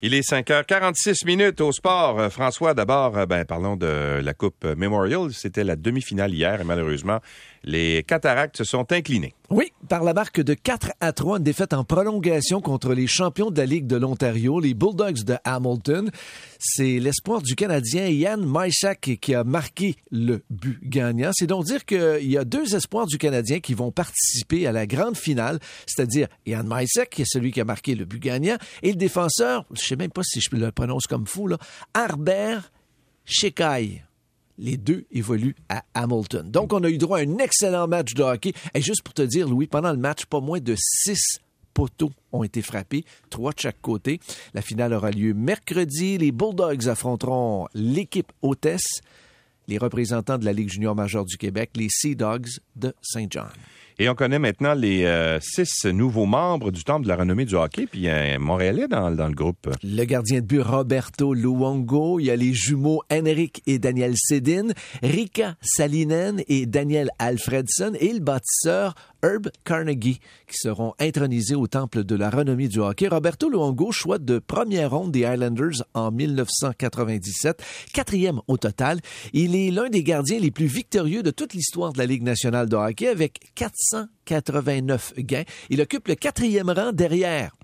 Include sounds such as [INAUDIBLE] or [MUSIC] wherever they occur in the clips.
Il est 5h46 minutes au sport. Euh, François, d'abord, euh, ben, parlons de la Coupe Memorial. C'était la demi-finale hier et malheureusement, les Cataractes se sont inclinés. Oui, par la marque de 4 à 3, une défaite en prolongation contre les champions de la Ligue de l'Ontario, les Bulldogs de Hamilton. C'est l'espoir du Canadien Yann Mysak qui a marqué le but gagnant. C'est donc dire qu'il y a deux espoirs du Canadien qui vont participer à la grande finale, c'est-à-dire Yann Mysak, qui est celui qui a marqué le but gagnant, et le défenseur, je sais même pas si je le prononce comme fou, là, Harbert Shekai les deux évoluent à Hamilton. Donc, on a eu droit à un excellent match de hockey. Et juste pour te dire, Louis, pendant le match, pas moins de six poteaux ont été frappés, trois de chaque côté. La finale aura lieu mercredi. Les Bulldogs affronteront l'équipe hôtesse, les représentants de la Ligue junior majeure du Québec, les Sea Dogs de Saint John. Et on connaît maintenant les euh, six nouveaux membres du Temple de la renommée du hockey, puis il y a un Montréalais dans, dans le groupe. Le gardien de but Roberto Luongo, il y a les jumeaux Henrik et Daniel Sedin, Rika Salinen et Daniel Alfredson, et le bâtisseur Herb Carnegie, qui seront intronisés au Temple de la renommée du hockey. Roberto Luongo, choix de première ronde des Islanders en 1997, quatrième au total. Il est l'un des gardiens les plus victorieux de toute l'histoire de la Ligue nationale de hockey, avec 489 gains. Il occupe le quatrième rang derrière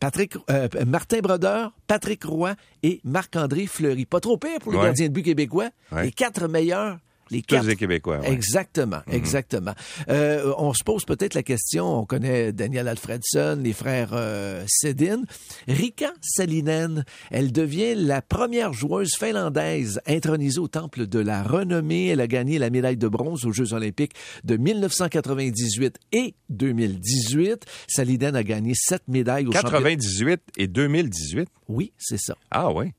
Patrick, euh, Martin Brodeur, Patrick Roy et Marc-André Fleury. Pas trop pire pour le gardien de but québécois. Les quatre meilleurs les Tous Québécois. Exactement, mhm. exactement. Euh, on se pose peut-être la question, on connaît Daniel Alfredson, les frères euh, Sedin. Rika Salinen, elle devient la première joueuse finlandaise intronisée au Temple de la Renommée. Elle a gagné la médaille de bronze aux Jeux olympiques de 1998 et 2018. Salinen a gagné sept médailles aux 98 et 2018? Oui, c'est ça. Ah oui?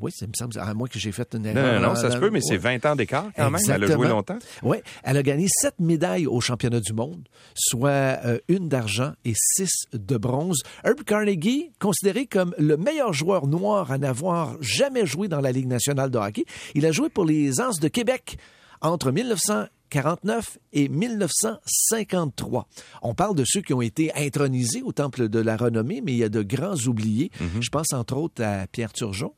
Oui, ça me semble, à moins que j'ai fait une erreur. Non, non, ça se peut, mais c'est 20 ans d'écart quand même. Elle a joué longtemps. Oui, elle a gagné sept médailles au championnat du monde, soit euh, une d'argent et six de bronze. Herb Carnegie, considéré comme le meilleur joueur noir à n'avoir jamais joué dans la Ligue nationale de hockey, il a joué pour les Anses de Québec entre 1949 et 1953. On parle de ceux qui ont été intronisés au Temple de la Renommée, mais il y a de grands oubliés. Mm-hmm. Je pense entre autres à Pierre Turgeon,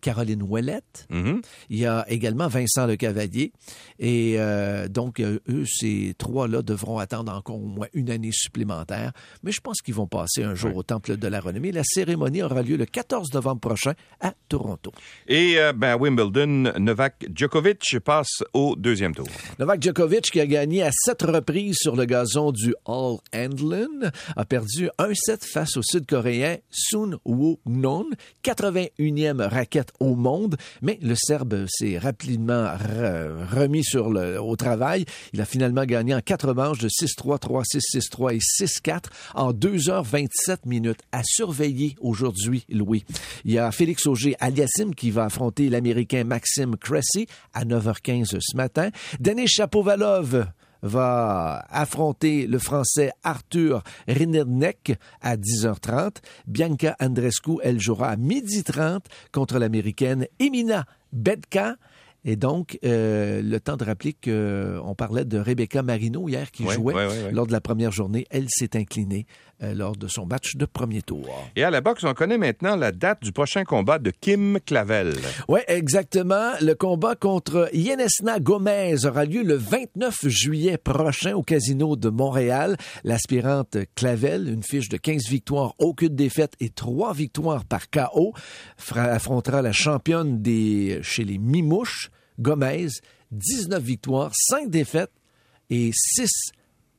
Caroline Ouellette. Mm-hmm. Il y a également Vincent Le Cavalier. Et euh, donc, euh, eux, ces trois-là devront attendre encore au moins une année supplémentaire. Mais je pense qu'ils vont passer un jour au Temple de la Renommée. La cérémonie aura lieu le 14 novembre prochain à Toronto. Et euh, ben, à Wimbledon, Novak Djokovic passe au deuxième tour. Novak Djokovic, qui a gagné à sept reprises sur le gazon du All Endlin, a perdu un set face au Sud-Coréen Sun Woo-non, 81e raquette au monde, mais le Serbe s'est rapidement remis sur le, au travail. Il a finalement gagné en quatre manches de 6-3, 3-6, 6-3 et 6-4 en 2h27 minutes. À surveiller aujourd'hui, Louis. Il y a Félix Auger-Aliassime qui va affronter l'Américain Maxime Cressy à 9h15 ce matin. Denis Chapovalov va affronter le Français Arthur Rinnerneck à 10h30. Bianca Andrescu, elle jouera à 12h30 contre l'Américaine Emina Bedka. Et donc, euh, le temps de rappeler qu'on parlait de Rebecca Marino hier qui jouait lors de la première journée. Elle s'est inclinée euh, lors de son match de premier tour. Et à la boxe, on connaît maintenant la date du prochain combat de Kim Clavel. Oui, exactement. Le combat contre Yenesna Gomez aura lieu le 29 juillet prochain au Casino de Montréal. L'aspirante Clavel, une fiche de 15 victoires, aucune défaite et 3 victoires par KO, affrontera la championne des chez les Mimouches Gomez, 19 victoires, 5 défaites et 6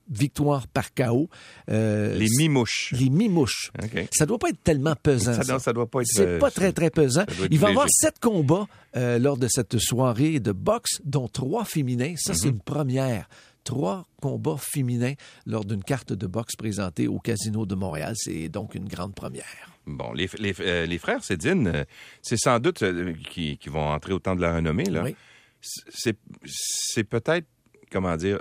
victoires par KO. Euh, les mimouches. Les mimouches. Okay. Ça doit pas être tellement pesant. Ça, ça. doit pas être. C'est pas très très pesant. Il va y avoir sept combats euh, lors de cette soirée de boxe, dont trois féminins. Ça, c'est mhm. une première. Trois combats féminins lors d'une carte de boxe présentée au Casino de Montréal. C'est donc une grande première. Bon, les, les, euh, les frères Cédine, euh, c'est sans doute euh, qui, qui, vont entrer au temps de la renommée. Là. Oui. C'est peut-être, comment dire,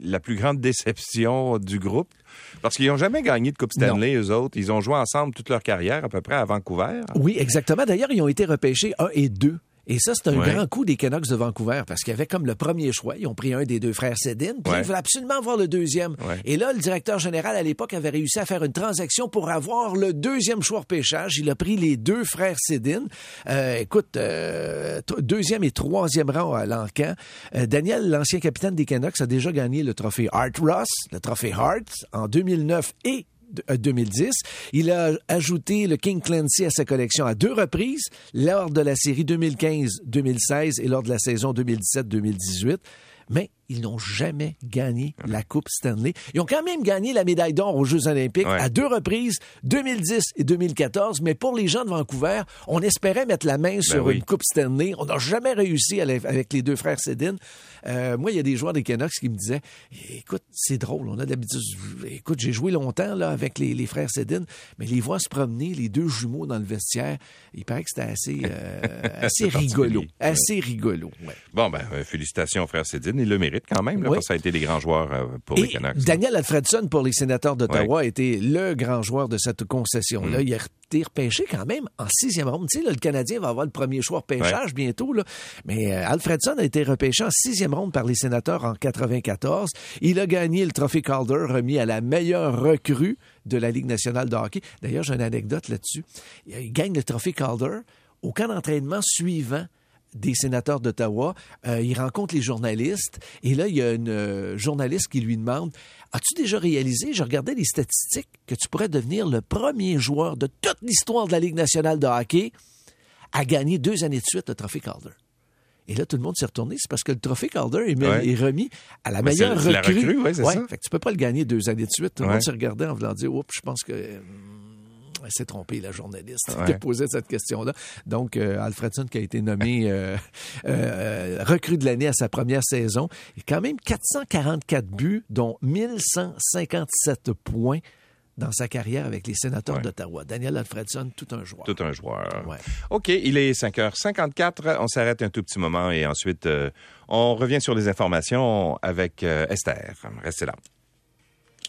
la plus grande déception du groupe. Parce qu'ils n'ont jamais gagné de Coupe Stanley, eux autres. Ils ont joué ensemble toute leur carrière, à peu près, à Vancouver. Oui, exactement. D'ailleurs, ils ont été repêchés un et deux Et ça, c'est un grand coup des Canucks de Vancouver parce qu'il y avait comme le premier choix. Ils ont pris un des deux frères Sedin, puis ils voulaient absolument avoir le deuxième. Et là, le directeur général à l'époque avait réussi à faire une transaction pour avoir le deuxième choix pêchage. Il a pris les deux frères Sedin. Euh, écoute, euh, deuxième et troisième rang à l'encan. Euh, Daniel, l'ancien capitaine des Canucks, a déjà gagné le trophée Art Ross, le trophée Hart en 2009 et 2010. Euh, Il a ajouté le King Clancy à sa collection à deux reprises, lors de la série 2015-2016 et lors de la saison 2017-2018. Mais ils n'ont jamais gagné la Coupe Stanley. Ils ont quand même gagné la médaille d'or aux Jeux olympiques à deux reprises, 2010 et 2014. Mais pour les gens de Vancouver, on espérait mettre la main ben sur une Coupe Stanley. On n'a jamais réussi avec les deux frères Sedin. Euh, moi, il y a des joueurs des Canucks qui me disaient, écoute, c'est drôle, on a d'habitude, écoute, j'ai joué longtemps là avec les, frères Sedin, mais les voir se promener, les deux jumeaux dans le vestiaire, il paraît que c'était assez, euh, [LAUGHS] assez rigolo, assez rigolo. Bon, ben, félicitations frère Sedin, il le mérite quand même, là, parce que ça a été des grands joueurs pour les Canucks. Daniel Alfredson pour les sénateurs d'Ottawa a été le grand joueur de cette concession-là. Mm. Il a été repêché quand même en sixième ronde. Tu sais, le Canadien va avoir le premier choix repêchage bientôt, là. mais Alfredson a été repêché en sixième ronde par les sénateurs en 94. Il a gagné le trophée Calder remis à la meilleure recrue de la Ligue nationale de hockey. D'ailleurs, j'ai une anecdote là-dessus. Il gagne le trophée Calder au camp d'entraînement suivant des sénateurs d'Ottawa. Euh, il rencontre les journalistes et là, il y a une euh, journaliste qui lui demande As-tu déjà réalisé, je regardais les statistiques, que tu pourrais devenir le premier joueur de toute l'histoire de la Ligue nationale de hockey à gagner deux années de suite le trophée Calder? Et là, tout le monde s'est retourné. C'est parce que le trophée Calder est, remis à la meilleure recrue. La recrue ouais, c'est ça. Fait que tu peux pas le gagner deux années de suite. Tout le monde s'est regardé en voulant dire, oups, je pense que elle hum, s'est trompée, la journaliste, qui a posé cette question-là. Donc, euh, Alfredson, qui a été nommé euh, euh, recrue de l'année à sa première saison, il a quand même 444 buts, dont 1157 points dans sa carrière avec les sénateurs d'Ottawa. Daniel Alfredson, tout un joueur. Tout un joueur. OK, il est 5h54. On s'arrête un tout petit moment et ensuite, euh, on revient sur les informations avec euh, Esther. Restez là.